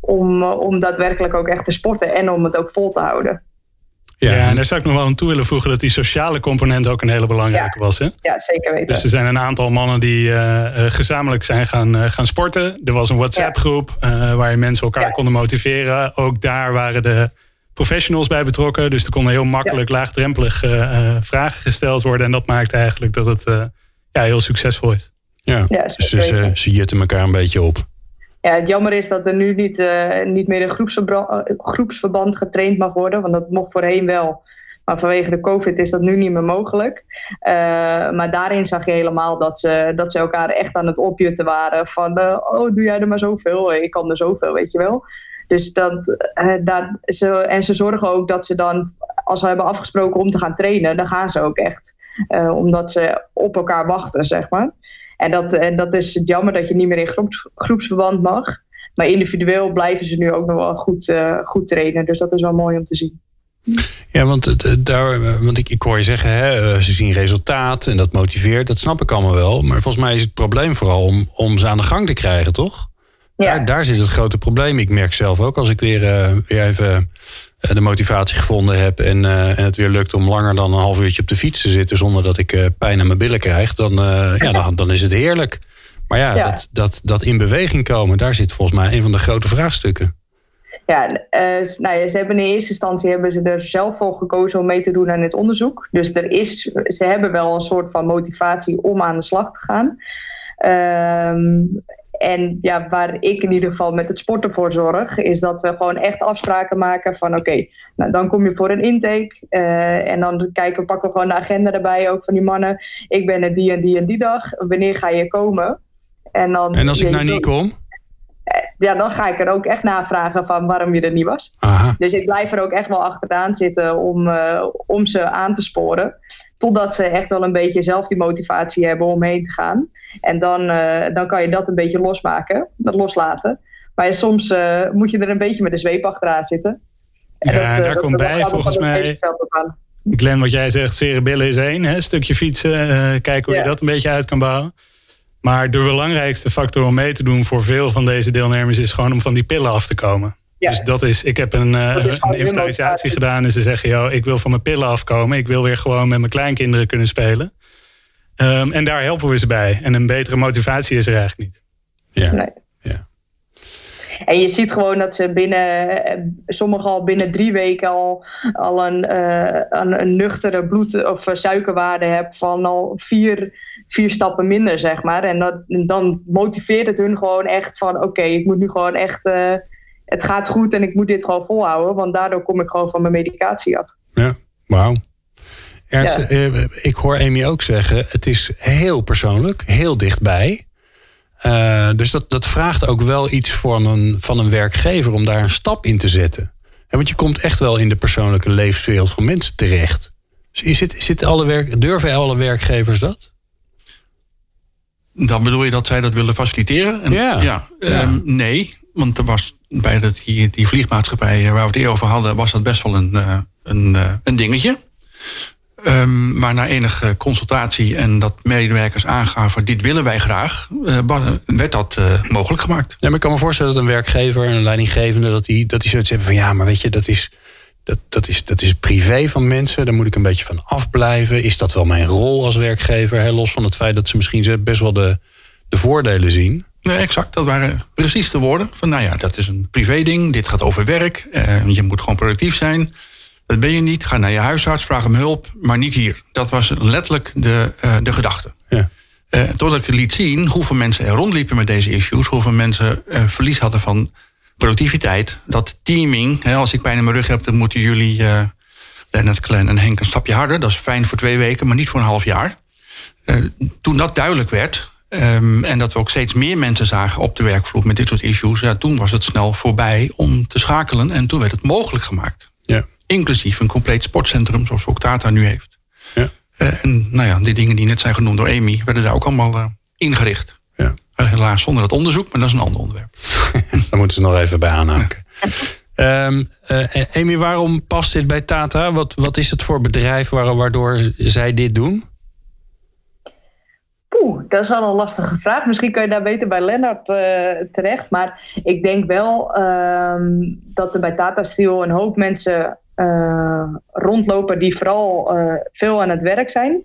om, om daadwerkelijk ook echt te sporten en om het ook vol te houden. Ja, en daar zou ik nog wel aan toe willen voegen dat die sociale component ook een hele belangrijke ja. was. Hè? Ja, zeker weten. Dus er zijn een aantal mannen die uh, gezamenlijk zijn gaan, uh, gaan sporten. Er was een WhatsApp-groep ja. waar je mensen elkaar ja. konden motiveren. Ook daar waren de professionals bij betrokken. Dus er konden heel makkelijk, laagdrempelig vragen gesteld worden. En dat maakte eigenlijk dat het ja, heel succesvol is. Ja, ja dus ze, ze jutten elkaar een beetje op. Ja, het jammer is dat er nu niet, uh, niet meer een groepsverband, groepsverband getraind mag worden. Want dat mocht voorheen wel. Maar vanwege de COVID is dat nu niet meer mogelijk. Uh, maar daarin zag je helemaal dat ze, dat ze elkaar echt aan het opjutten waren. Van, uh, oh, doe jij er maar zoveel? Ik kan er zoveel, weet je wel. Dus dat, dat, ze, en ze zorgen ook dat ze dan, als we hebben afgesproken om te gaan trainen, dan gaan ze ook echt. omdat ze op elkaar wachten, zeg maar. En dat, en dat is jammer dat je niet meer in groeps, groepsverband mag. Maar individueel blijven ze nu ook nog wel goed, uh, goed trainen. Dus dat is wel mooi om te zien. Ja, want, daar, want ik, ik hoor je zeggen, hè, eh, ze zien resultaat en dat motiveert. Dat snap ik allemaal wel. Maar volgens mij is het probleem vooral om, om ze aan de gang te krijgen, toch? Ja. Daar, daar zit het grote probleem. Ik merk zelf ook als ik weer, uh, weer even de motivatie gevonden heb en, uh, en het weer lukt om langer dan een half uurtje op de fiets te zitten zonder dat ik uh, pijn aan mijn billen krijg, dan, uh, ja, dan, dan, is het heerlijk. Maar ja, ja, Dat, dat, dat in beweging komen, daar zit volgens mij een van de grote vraagstukken. Ja, nou ja, ze hebben in eerste instantie hebben ze er zelf voor gekozen om mee te doen aan dit onderzoek. Dus er is, ze hebben wel een soort van motivatie om aan de slag te gaan. Um, en ja, waar ik in ieder geval met het sporten voor zorg, is dat we gewoon echt afspraken maken van oké, okay, nou, dan kom je voor een intake. Uh, en dan kijken, pakken we gewoon de agenda erbij, ook van die mannen. Ik ben er die en die en die dag. Wanneer ga je komen? En, dan, en als ik nou niet kom? Ja, dan ga ik er ook echt navragen van waarom je er niet was. Aha. Dus ik blijf er ook echt wel achteraan zitten om, uh, om ze aan te sporen. Totdat ze echt wel een beetje zelf die motivatie hebben om heen te gaan. En dan, uh, dan kan je dat een beetje losmaken, dat loslaten. Maar soms uh, moet je er een beetje met de zweep achteraan zitten. En ja, dat, daar dat, komt bij volgens mij. Glenn, wat jij zegt, cerebellen is één. Hè? Stukje fietsen, kijken hoe ja. je dat een beetje uit kan bouwen. Maar de belangrijkste factor om mee te doen voor veel van deze deelnemers is gewoon om van die pillen af te komen. Ja. Dus dat is, ik heb een, uh, een inventarisatie gedaan en ze zeggen, joh, ik wil van mijn pillen afkomen. Ik wil weer gewoon met mijn kleinkinderen kunnen spelen. Um, en daar helpen we ze bij. En een betere motivatie is er eigenlijk niet. Ja. Nee. En je ziet gewoon dat ze binnen, sommigen al binnen drie weken al, al een, uh, een, een nuchtere bloed- of suikerwaarde hebben van al vier vier stappen minder, zeg maar. En dat, dan motiveert het hun gewoon echt van... oké, ik moet nu gewoon echt... Uh, het gaat goed en ik moet dit gewoon volhouden... want daardoor kom ik gewoon van mijn medicatie af. Ja, wauw. Ernst, ja. eh, ik hoor Amy ook zeggen... het is heel persoonlijk, heel dichtbij... Uh, dus dat, dat vraagt ook wel iets van een, van een werkgever om daar een stap in te zetten. En want je komt echt wel in de persoonlijke levenswereld van mensen terecht. Dus is het, is het alle werk, durven alle werkgevers dat? Dan bedoel je dat zij dat willen faciliteren? En, ja. ja, um, nee, want er was bij dat, die, die vliegmaatschappij waar we het eerder over hadden, was dat best wel een, uh, een, uh, een dingetje. Um, maar na enige consultatie en dat medewerkers aangaven: dit willen wij graag, uh, werd dat mogelijk gemaakt. Ja, maar ik kan me voorstellen dat een werkgever en een leidinggevende dat die, dat die zoiets hebben van ja, maar weet je, dat is dat, dat, is, dat is privé van mensen. Daar moet ik een beetje van afblijven. Is dat wel mijn rol als werkgever? Hè? Los van het feit dat ze misschien best wel de, de voordelen zien. Nee, exact. Dat waren precies de woorden. Van nou ja, dat is een privé ding. Dit gaat over werk. Uh, je moet gewoon productief zijn. Dat ben je niet. Ga naar je huisarts, vraag hem hulp. Maar niet hier. Dat was letterlijk de, uh, de gedachte. Ja. Uh, totdat ik liet zien hoeveel mensen er rondliepen met deze issues. Hoeveel mensen verlies hadden van productiviteit, dat teaming. Hè, als ik pijn in mijn rug heb, dan moeten jullie, uh, Lennart Klen en Henk, een stapje harder. Dat is fijn voor twee weken, maar niet voor een half jaar. Toen dat duidelijk werd, um, en dat we ook steeds meer mensen zagen op de werkvloer met dit soort issues, ja, toen was het snel voorbij om te schakelen. En toen werd het mogelijk gemaakt. Ja. Inclusief een compleet sportcentrum, zoals ook Tata nu heeft. Ja. Uh, en nou ja, die dingen die net zijn genoemd door Amy, werden daar ook allemaal ingericht. Ja. Helaas zonder het onderzoek, maar dat is een ander onderwerp. Daar moeten ze nog even bij aanhaken. Um, uh, Amy, waarom past dit bij Tata? Wat, wat is het voor bedrijf waardoor zij dit doen? Oeh, dat is wel een lastige vraag. Misschien kun je daar beter bij Lennart uh, terecht. Maar ik denk wel um, dat er bij Tata Steel een hoop mensen rondlopen die vooral uh, veel aan het werk zijn.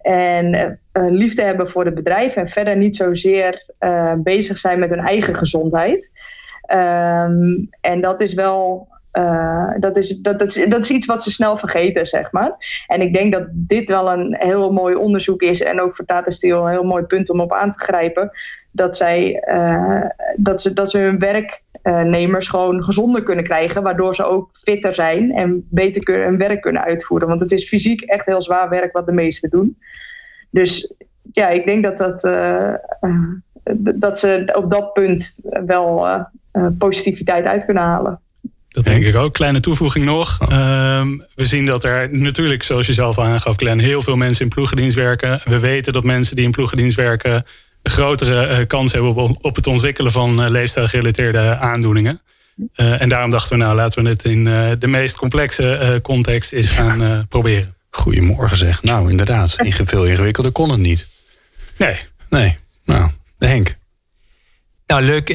En uh, liefde hebben voor het bedrijf en verder niet zozeer bezig zijn met hun eigen gezondheid. Um, en dat is wel. dat, is, dat, dat, dat is iets wat ze snel vergeten, zeg maar. En ik denk dat dit wel een heel mooi onderzoek is. En ook voor Tata Steel een heel mooi punt om op aan te grijpen. Dat, zij, dat, ze, dat ze hun werk nemers gewoon gezonder kunnen krijgen, waardoor ze ook fitter zijn en beter kunnen, hun werk kunnen uitvoeren. Want het is fysiek echt heel zwaar werk wat de meesten doen. Dus ja, ik denk dat, dat, uh, uh, dat ze op dat punt wel uh, positiviteit uit kunnen halen. Dat denk ik ook. Kleine toevoeging nog. Oh. Um, we zien dat er natuurlijk, zoals je zelf aangaf, Glenn, heel veel mensen in ploegendienst werken. We weten dat mensen die in ploegendienst werken grotere uh, kans hebben op, op het ontwikkelen van uh, leefstijlgerelateerde aandoeningen. Uh, en daarom dachten we, nou laten we het in de meest complexe context eens gaan proberen. Goedemorgen zeg. Nou inderdaad, veel ingewikkelder kon het niet. Nee. Nee. Nou, de Henk. Nou, leuk.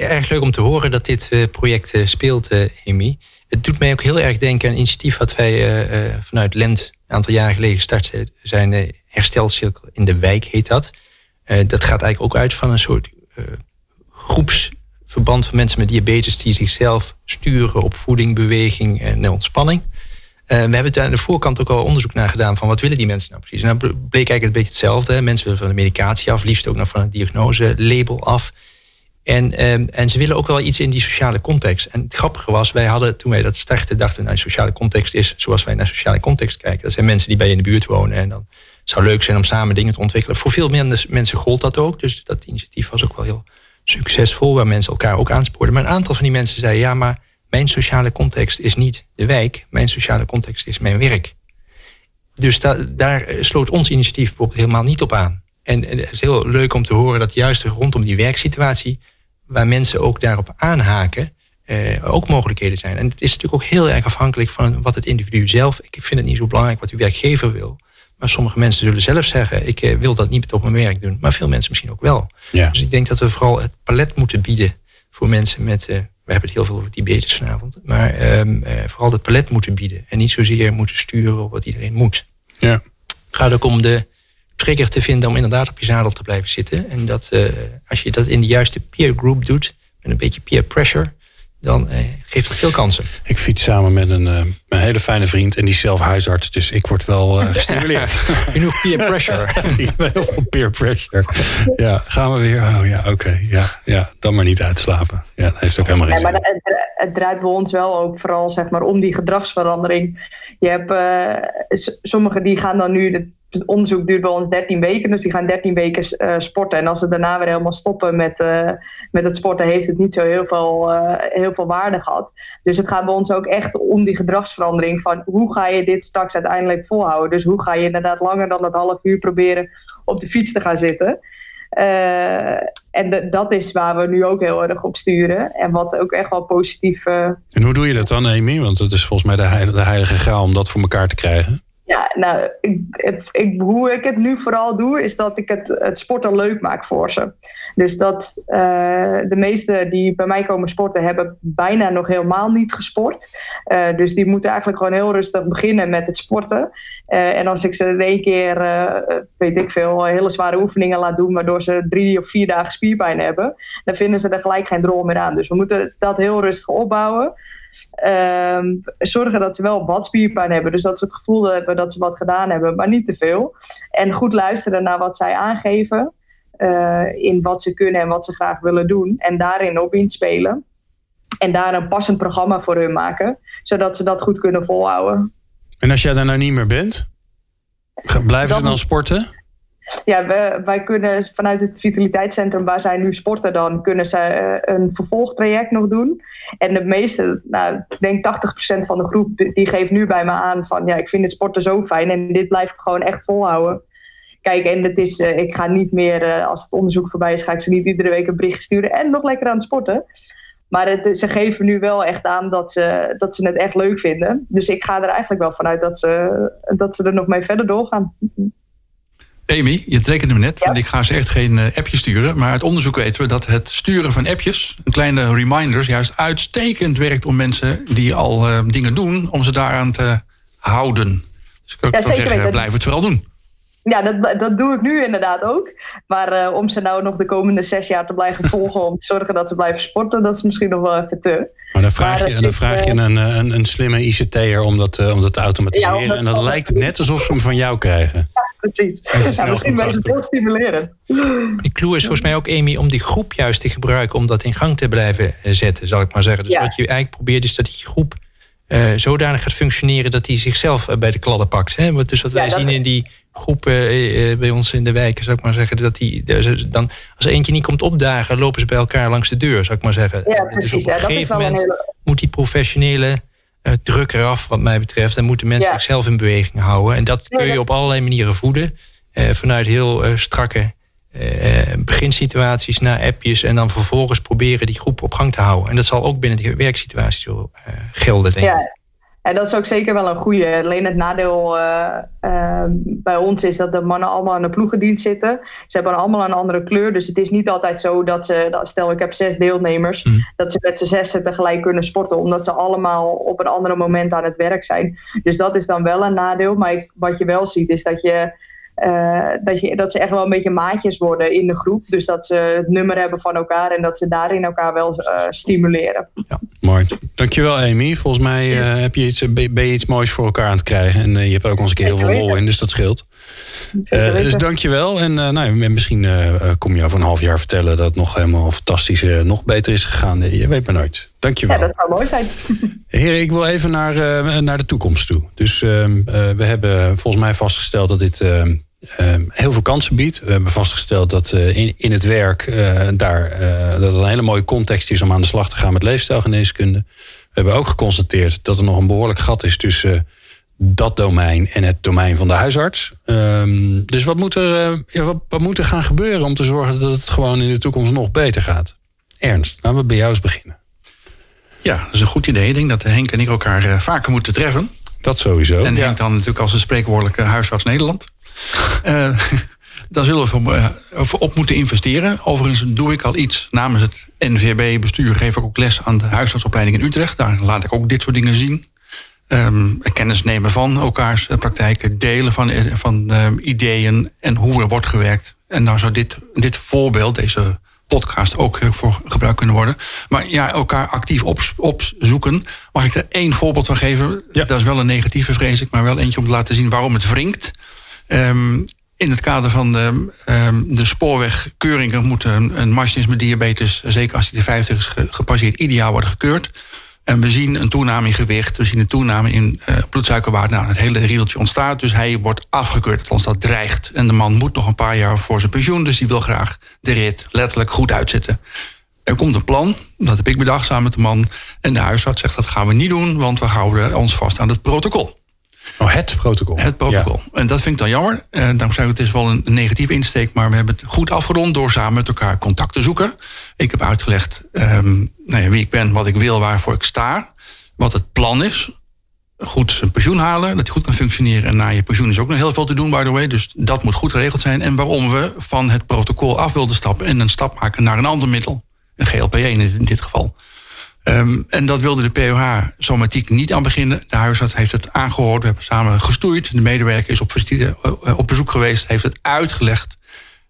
Erg leuk om te horen dat dit project speelt, Amy. Het doet mij ook heel erg denken aan een initiatief wat wij vanuit Lent een aantal jaren geleden gestart zijn. Herstelcirkel in de wijk heet dat. Uh, dat gaat eigenlijk ook uit van een soort uh, groepsverband van mensen met diabetes die zichzelf sturen op voeding, beweging en ontspanning. Uh, we hebben daar aan de voorkant ook al onderzoek naar gedaan van wat willen die mensen nou precies. En nou bleek eigenlijk een beetje hetzelfde. Mensen willen van de medicatie af, liefst ook nog van het diagnoselabel af. En, en ze willen ook wel iets in die sociale context. En het grappige was, wij hadden toen wij dat startten, dachten nou, sociale context is zoals wij naar sociale context kijken. Dat zijn mensen die bij je in de buurt wonen en dan zou leuk zijn om samen dingen te ontwikkelen. Voor veel mensen gold dat ook. Dus dat initiatief was ook wel heel succesvol, waar mensen elkaar ook aanspoorden. Maar een aantal van die mensen zeiden, ja, maar mijn sociale context is niet de wijk. Mijn sociale context is mijn werk. Dus daar sloot ons initiatief bijvoorbeeld helemaal niet op aan. En, het is heel leuk om te horen dat juist rondom die werksituatie, waar mensen ook daarop aanhaken, eh, ook mogelijkheden zijn. En het is natuurlijk ook heel erg afhankelijk van wat het individu zelf. Ik vind het niet zo belangrijk wat uw werkgever wil. Maar sommige mensen zullen zelf zeggen: ik eh, wil dat niet op mijn werk doen. Maar veel mensen misschien ook wel. Ja. Dus ik denk dat we vooral het palet moeten bieden voor mensen met. Uh, we hebben het heel veel over diabetes vanavond. Maar um, vooral het palet moeten bieden. En niet zozeer moeten sturen op wat iedereen moet. Ja. Het gaat ook om de trigger te vinden om inderdaad op je zadel te blijven zitten. En dat als je dat in de juiste peer group doet, met een beetje peer pressure, dan eh, geeft het veel kansen. Ik fiets samen met een, uh, een hele fijne vriend en die is zelf huisarts, dus ik word wel uh, gestimuleerd. Genoeg peer pressure. heel veel peer pressure. Ja, gaan we weer. Oh ja, oké. Ja, ja, dan maar niet uitslapen. Ja, dat heeft ook helemaal geen zin. maar het, het, draait bij ons wel ook vooral zeg maar, om die gedragsverandering. Je hebt uh, sommigen die gaan dan nu, het onderzoek duurt bij ons 13 weken, dus die gaan 13 weken uh, sporten. En als ze daarna weer helemaal stoppen met, uh, met het sporten, heeft het niet zo heel veel, heel veel waarde gehad. Dus het gaat bij ons ook echt om die gedragsverandering van hoe ga je dit straks uiteindelijk volhouden. Dus hoe ga je inderdaad langer dan dat half uur proberen op de fiets te gaan zitten. En dat is waar we nu ook heel erg op sturen. En wat ook echt wel positief. En hoe doe je dat dan, Amy? Want het is volgens mij de de heilige graal om dat voor elkaar te krijgen. Ja, nou, het, hoe ik het nu vooral doe, is dat ik het, het sporten leuk maak voor ze. Dus dat uh, de meesten die bij mij komen sporten, hebben bijna nog helemaal niet gesport. Uh, dus die moeten eigenlijk gewoon heel rustig beginnen met het sporten. Uh, en als ik ze in één keer, weet ik veel, hele zware oefeningen laat doen, waardoor ze drie of vier dagen spierpijn hebben, dan vinden ze er gelijk geen drol meer aan. Dus we moeten dat heel rustig opbouwen. Ehm, zorgen dat ze wel wat spierpijn hebben. Dus dat ze het gevoel hebben dat ze wat gedaan hebben, maar niet te veel. En goed luisteren naar wat zij aangeven. Uh, in wat ze kunnen en wat ze graag willen doen. En daarin op inspelen. En daar een passend programma voor hun maken. Zodat ze dat goed kunnen volhouden. En als jij daar nou niet meer bent? Blijven ze dan sporten? Ja, wij kunnen vanuit het vitaliteitscentrum waar zij nu sporten dan, kunnen ze eh, een vervolgtraject nog doen. En de meeste, nou, ik denk 80% van de groep, die geeft nu bij me aan van ja, ik vind het sporten zo fijn en dit blijf ik gewoon echt volhouden. Kijk, en het is, uh, ik ga niet meer, uh, als het onderzoek voorbij is, ga ik ze niet iedere week een bericht sturen en nog lekker aan het sporten. Maar ze geven nu wel echt aan dat ze, dat ze het echt leuk vinden. Dus ik ga er eigenlijk wel vanuit dat ze, dat ze er nog mee verder doorgaan. Amy, je rekende me net, ja? ik ga ze echt geen uh, appje sturen. Maar uit onderzoek weten we dat het sturen van appjes, een kleine reminders, juist uitstekend werkt om mensen die al uh, dingen doen, om ze daaraan te houden. Dus ik ja, zou zeggen, blijf het vooral doen. Ja, dat, dat doe ik nu inderdaad ook. Maar uh, om ze nou nog de komende zes jaar te blijven volgen om te zorgen dat ze blijven sporten, dat is misschien nog wel even te. Maar dan vraag je, dan vraag je een, een, een slimme ICT'er om dat, om dat te automatiseren. Ja, en dan lijkt het net alsof ze hem van jou krijgen precies. Ja, misschien ben het heel stimulerend. Die clue is volgens mij ook, Amy, om die groep juist te gebruiken om dat in gang te blijven eh, zetten, zal ik maar zeggen. Dus wat je eigenlijk probeert is dat die groep uh, zodanig gaat functioneren dat hij zichzelf eh, bij de kladden pakt. Hè? Dus wat wij zien in die groepen uh, bij ons in de wijken, zou ik maar zeggen, dat die dan als eentje niet komt opdagen, lopen ze bij elkaar langs de deur, zou ik maar zeggen. Ja, precies. Dus op een gegeven moment hele... moet die professionele druk eraf, wat mij betreft. Dan moeten mensen zichzelf in beweging houden. En dat kun je op allerlei manieren voeden. Uh, vanuit heel uh, strakke beginsituaties naar appjes. En dan vervolgens proberen die groep op gang te houden. En dat zal ook binnen de werksituatie zo gelden, denk ik. En dat is ook zeker wel een goede. Alleen het nadeel uh, uh, bij ons is dat de mannen allemaal in de ploegendienst zitten. Ze hebben allemaal een andere kleur. Dus het is niet altijd zo dat ze, stel ik heb zes deelnemers, mm. dat ze met z'n zessen tegelijk kunnen sporten. Omdat ze allemaal op een andere moment aan het werk zijn. Dus dat is dan wel een nadeel. Maar ik, wat je wel ziet is dat je uh, dat, je, dat ze echt wel een beetje maatjes worden in de groep. Dus dat ze het nummer hebben van elkaar en dat ze daarin elkaar wel uh, stimuleren. Ja, mooi. Dankjewel Amy. Volgens mij uh, heb je iets, ben je iets moois voor elkaar aan het krijgen. En je hebt ook ons een keer heel veel lol in, dus dat scheelt. dus dankjewel. En nou, misschien kom je over een half jaar vertellen dat het nog helemaal fantastisch, nog beter is gegaan. Je weet maar nooit. Dankjewel. Ja, dat zou mooi zijn. Heren, ik wil even naar, naar de toekomst toe. Dus ehm, we hebben volgens mij vastgesteld dat dit ehm, heel veel kansen biedt. We hebben vastgesteld dat eh, in, in het werk uh, daar dat het een hele mooie context is om aan de slag te gaan met leefstijlgeneeskunde. We hebben ook geconstateerd dat er nog een behoorlijk gat is tussen dat domein en het domein van de huisarts. Um, dus wat moet, er, ja, wat, wat moet er gaan gebeuren om te zorgen dat het gewoon in de toekomst nog beter gaat? Ernst, laten we bij jou eens beginnen. Ja, dat is een goed idee. Ik denk dat Henk en ik elkaar uh, vaker moeten treffen. Dat sowieso. En Henk dan natuurlijk als een spreekwoordelijke huisarts Nederland. Uh, daar zullen we uh, op moeten investeren. Overigens doe ik al iets namens het NVB-bestuur. Geef ik ook les aan de huisartsopleiding in Utrecht. Daar laat ik ook dit soort dingen zien. Um, kennis nemen van elkaars praktijken, delen van, van um, ideeën en hoe er wordt gewerkt. En nou zou dit, dit voorbeeld, deze podcast ook voor gebruikt kunnen worden. Maar ja, elkaar actief op, opzoeken. Mag ik er één voorbeeld van geven? Ja. Dat is wel een negatieve, vrees ik, maar wel eentje om te laten zien waarom het wringt. Um, in het kader van de, um, de spoorwegkeuringen moet een, een met diabetes, zeker als hij de 50 is gepasseerd, ideaal worden gekeurd. En we zien een toename in gewicht, we zien een toename in uh, bloedsuikerwaarde. Nou, het hele riedeltje ontstaat, dus hij wordt afgekeurd, althans dat dreigt. En de man moet nog een paar jaar voor zijn pensioen, dus die wil graag de rit letterlijk goed uitzitten. Er komt een plan, dat heb ik bedacht samen met de man. En de huisarts zegt dat gaan we niet doen, want we houden ons vast aan het protocol. Oh, het protocol. Het protocol. En dat vind ik dan jammer. Uh, daarom zei ik, het is wel een negatieve insteek, maar we hebben het goed afgerond door samen met elkaar contact te zoeken. Ik heb uitgelegd um, nou ja, wie ik ben, wat ik wil, waarvoor ik sta, wat het plan is. Goed zijn pensioen halen, dat hij goed kan functioneren. En na je pensioen is ook nog heel veel te doen, by the way. Dus dat moet goed geregeld zijn. En waarom we van het protocol af wilden stappen en een stap maken naar een ander middel. Een GLP-1 in dit geval. Um, en dat wilde de POH somatiek niet aan beginnen. De huisarts heeft het aangehoord. We hebben samen gestoeid. De medewerker is op, op bezoek geweest, heeft het uitgelegd.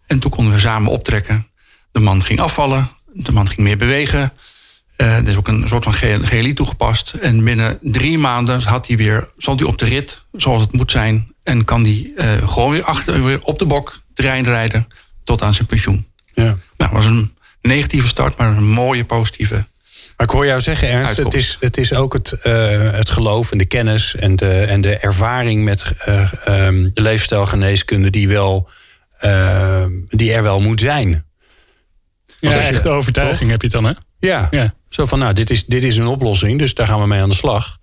En toen konden we samen optrekken. De man ging afvallen. De man ging meer bewegen. Uh, er is ook een soort van GLI toegepast. En binnen drie maanden had hij weer, zal hij op de rit zoals het moet zijn. En kan hij uh, gewoon weer achter weer op de bok terrein rijden tot aan zijn pensioen. Ja. Nou, was een negatieve start, maar een mooie positieve maar ik hoor jou zeggen, Ernst, het is, het is ook het, uh, het geloof en de kennis en de, en de ervaring met uh, um, de leefstijlgeneeskunde die, wel, uh, die er wel moet zijn. Ja, als je, de overtuiging heb je dan, hè? Ja, ja. zo van, nou, dit is, dit is een oplossing, dus daar gaan we mee aan de slag.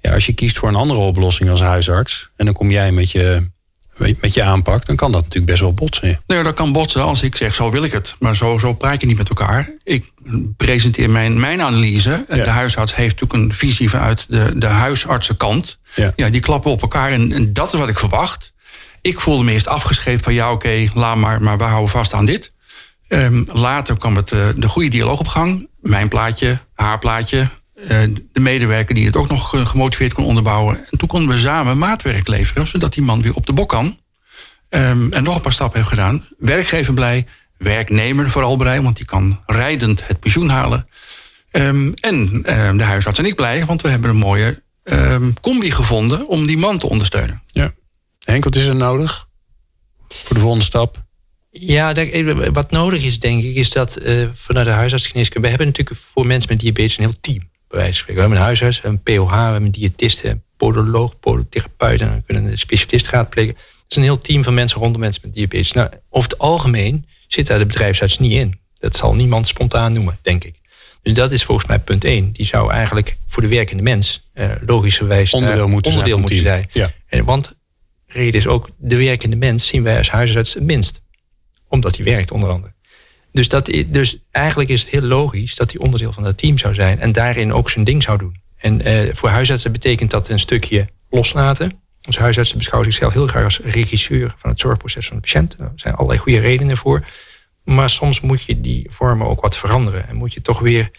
Ja, als je kiest voor een andere oplossing als huisarts... en dan kom jij met je met je aanpak, dan kan dat natuurlijk best wel botsen. Nee, dat kan botsen als ik zeg, zo wil ik het. Maar zo, zo praat je niet met elkaar. Ik presenteer mijn, mijn analyse. De huisarts heeft natuurlijk een visie vanuit de, de huisartsenkant. Ja. ja, die klappen op elkaar en, en, dat is wat ik verwacht. Ik voelde me eerst afgescheept van ja, oké, laat maar, maar we houden vast aan dit. Um, later kwam het, uh, de goede dialoog op gang. Mijn plaatje, haar plaatje, de medewerker die het ook nog uh, gemotiveerd kon onderbouwen. En toen konden we samen maatwerk leveren, zodat die man weer op de bok kan. Um, en nog een paar stappen heeft gedaan. Werkgever blij, werknemer vooral blij, want die kan rijdend het pensioen halen. Um, en uh, de huisarts en ik blij, want we hebben een mooie um, combi gevonden om die man te ondersteunen. Ja. Henk, wat is er nodig voor de volgende stap? Ja, wat nodig is, denk ik, is dat uh, vanuit de huisartsgeneeskunde... we hebben natuurlijk voor mensen met diabetes een heel team. Bij wijze van spreken. We hebben een huisarts, een POH, we hebben een diëtist, een podoloog, podotherapeut... en we kunnen een specialist raadplegen. Het is een heel team van mensen rondom mensen met diabetes. Nou, over het algemeen zit daar de bedrijfsarts niet in. Dat zal niemand spontaan noemen, denk ik. Dus dat is volgens mij punt één. Die zou eigenlijk voor de werkende mens uh, logischerwijs onderdeel moeten onderdeel zijn. Moeten zijn. Ja. En, want reden is ook, de werkende mens zien wij als huisarts het minst. Omdat hij werkt, onder andere. Dus, dat, dus eigenlijk is het heel logisch dat hij onderdeel van dat team zou zijn. En daarin ook zijn ding zou doen. En uh, voor huisartsen betekent dat een stukje loslaten. Onze huisartsen beschouwen zichzelf heel graag als regisseur van het zorgproces van de patiënt. Er zijn allerlei goede redenen voor. Maar soms moet je die vormen ook wat veranderen. En moet je toch weer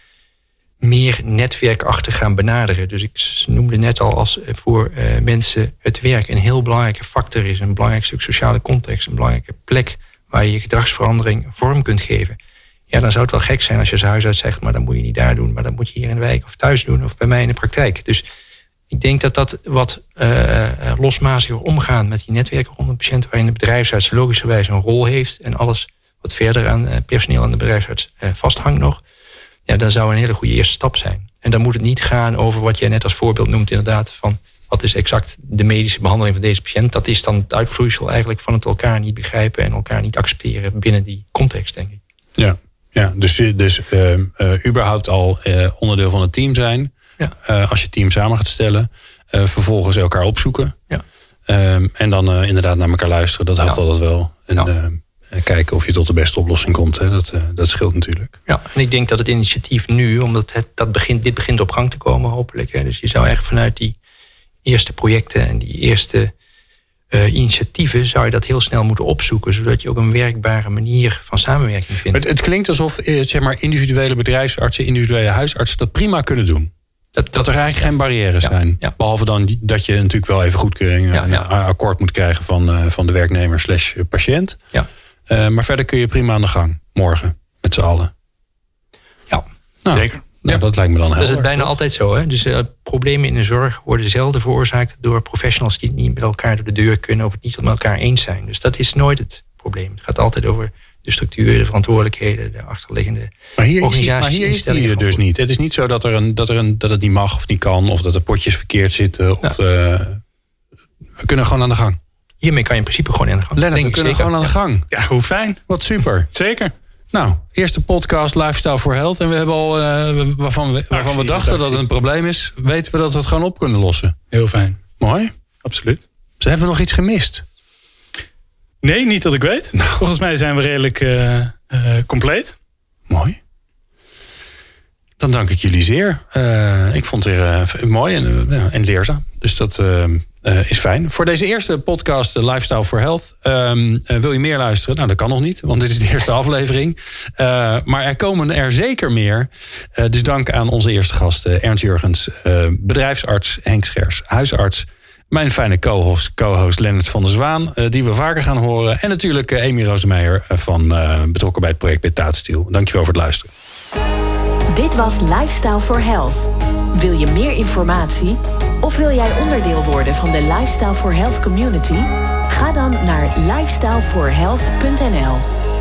meer netwerkachtig gaan benaderen. Dus ik noemde net al als voor uh, mensen het werk een heel belangrijke factor is. Een belangrijk stuk sociale context. Een belangrijke plek waar je je gedragsverandering vorm kunt geven. Ja, dan zou het wel gek zijn als je als huisarts zegt... maar dan moet je niet daar doen, maar dan moet je hier in de wijk of thuis doen... of bij mij in de praktijk. Dus ik denk dat dat wat uh, losmaziger omgaan met die netwerken rond een patiënt... waarin de bedrijfsarts logischerwijs een rol heeft... en alles wat verder aan personeel aan de bedrijfsarts vasthangt nog... ja, dat zou een hele goede eerste stap zijn. En dan moet het niet gaan over wat jij net als voorbeeld noemt inderdaad... van wat is exact de medische behandeling van deze patiënt? Dat is dan het uitvloeisel eigenlijk van het elkaar niet begrijpen en elkaar niet accepteren binnen die context, denk ik. Ja, ja dus, dus uh, überhaupt al uh, onderdeel van het team zijn. Ja. als je team samen gaat stellen. vervolgens elkaar opzoeken. Ja. Ehm, en dan inderdaad naar elkaar luisteren. Dat helpt altijd wel. En, kijken of je tot de beste oplossing komt. Hè. Dat, dat scheelt natuurlijk. Ja, en ik denk dat het initiatief nu, omdat het, dat begint, dit begint op gang te komen, hopelijk. Hè. Dus je zou echt vanuit die eerste projecten en die eerste uh, initiatieven zou je dat heel snel moeten opzoeken, zodat je ook een werkbare manier van samenwerking vindt. Het, het klinkt alsof eh, zeg maar, individuele bedrijfsartsen, individuele huisartsen dat prima kunnen doen. Dat, dat, er eigenlijk geen barrières zijn. Behalve dan dat je natuurlijk wel even goedkeuring ja, een akkoord moet krijgen van, uh, van de werknemer slash patiënt. Ja. Uh, maar verder kun je prima aan de gang. Morgen. Met z'n allen. Ja, nou, zeker. Nou, dat lijkt me dan heel Dat is het bijna altijd zo. Hè? Dus uh, problemen in de zorg worden zelden veroorzaakt door professionals die niet met elkaar door de deur kunnen of het niet met elkaar eens zijn. Dus dat is nooit het probleem. Het gaat altijd over de structuur, de verantwoordelijkheden, de achterliggende maar hier organisaties. Is, maar hier is het dus niet. Het is niet zo dat, er een, dat, er een, dat het niet mag of niet kan, of dat de potjes verkeerd zitten. Of, uh, we kunnen gewoon aan de gang. Hiermee kan je in principe gewoon aan de gang. Lennart, we kunnen gewoon aan de gang. Ja, hoe fijn. Wat super. Zeker. Nou, eerste podcast Lifestyle for Health. En we hebben al, uh, waarvan we, waarvan we dachten dat het een probleem is, weten we dat we het gewoon op kunnen lossen. Heel fijn. Mooi. Absoluut. Dus hebben we nog iets gemist? Nee, niet dat ik weet. Nou. Volgens mij zijn we redelijk uh, uh, compleet. Mooi. Dan dank ik jullie zeer. ik vond het weer mooi en, en leerzaam. Dus dat uh, is fijn. Voor deze eerste podcast, Lifestyle for Health, um, uh, wil je meer luisteren? Nou, dat kan nog niet, want dit is de eerste aflevering. Maar er komen er zeker meer. dus dank aan onze eerste gasten, Ernst Jurgens, bedrijfsarts Henk Schers, huisarts. Mijn fijne co-host, co-host Lennart van der Zwaan, die we vaker gaan horen. En natuurlijk Amy Rosemeijer van betrokken bij het project Betaatstiel. Dankjewel voor het luisteren. Dit was Lifestyle for Health. Wil je meer informatie? Of wil jij onderdeel worden van de Lifestyle for Health community? Ga dan naar lifestyleforhealth.nl.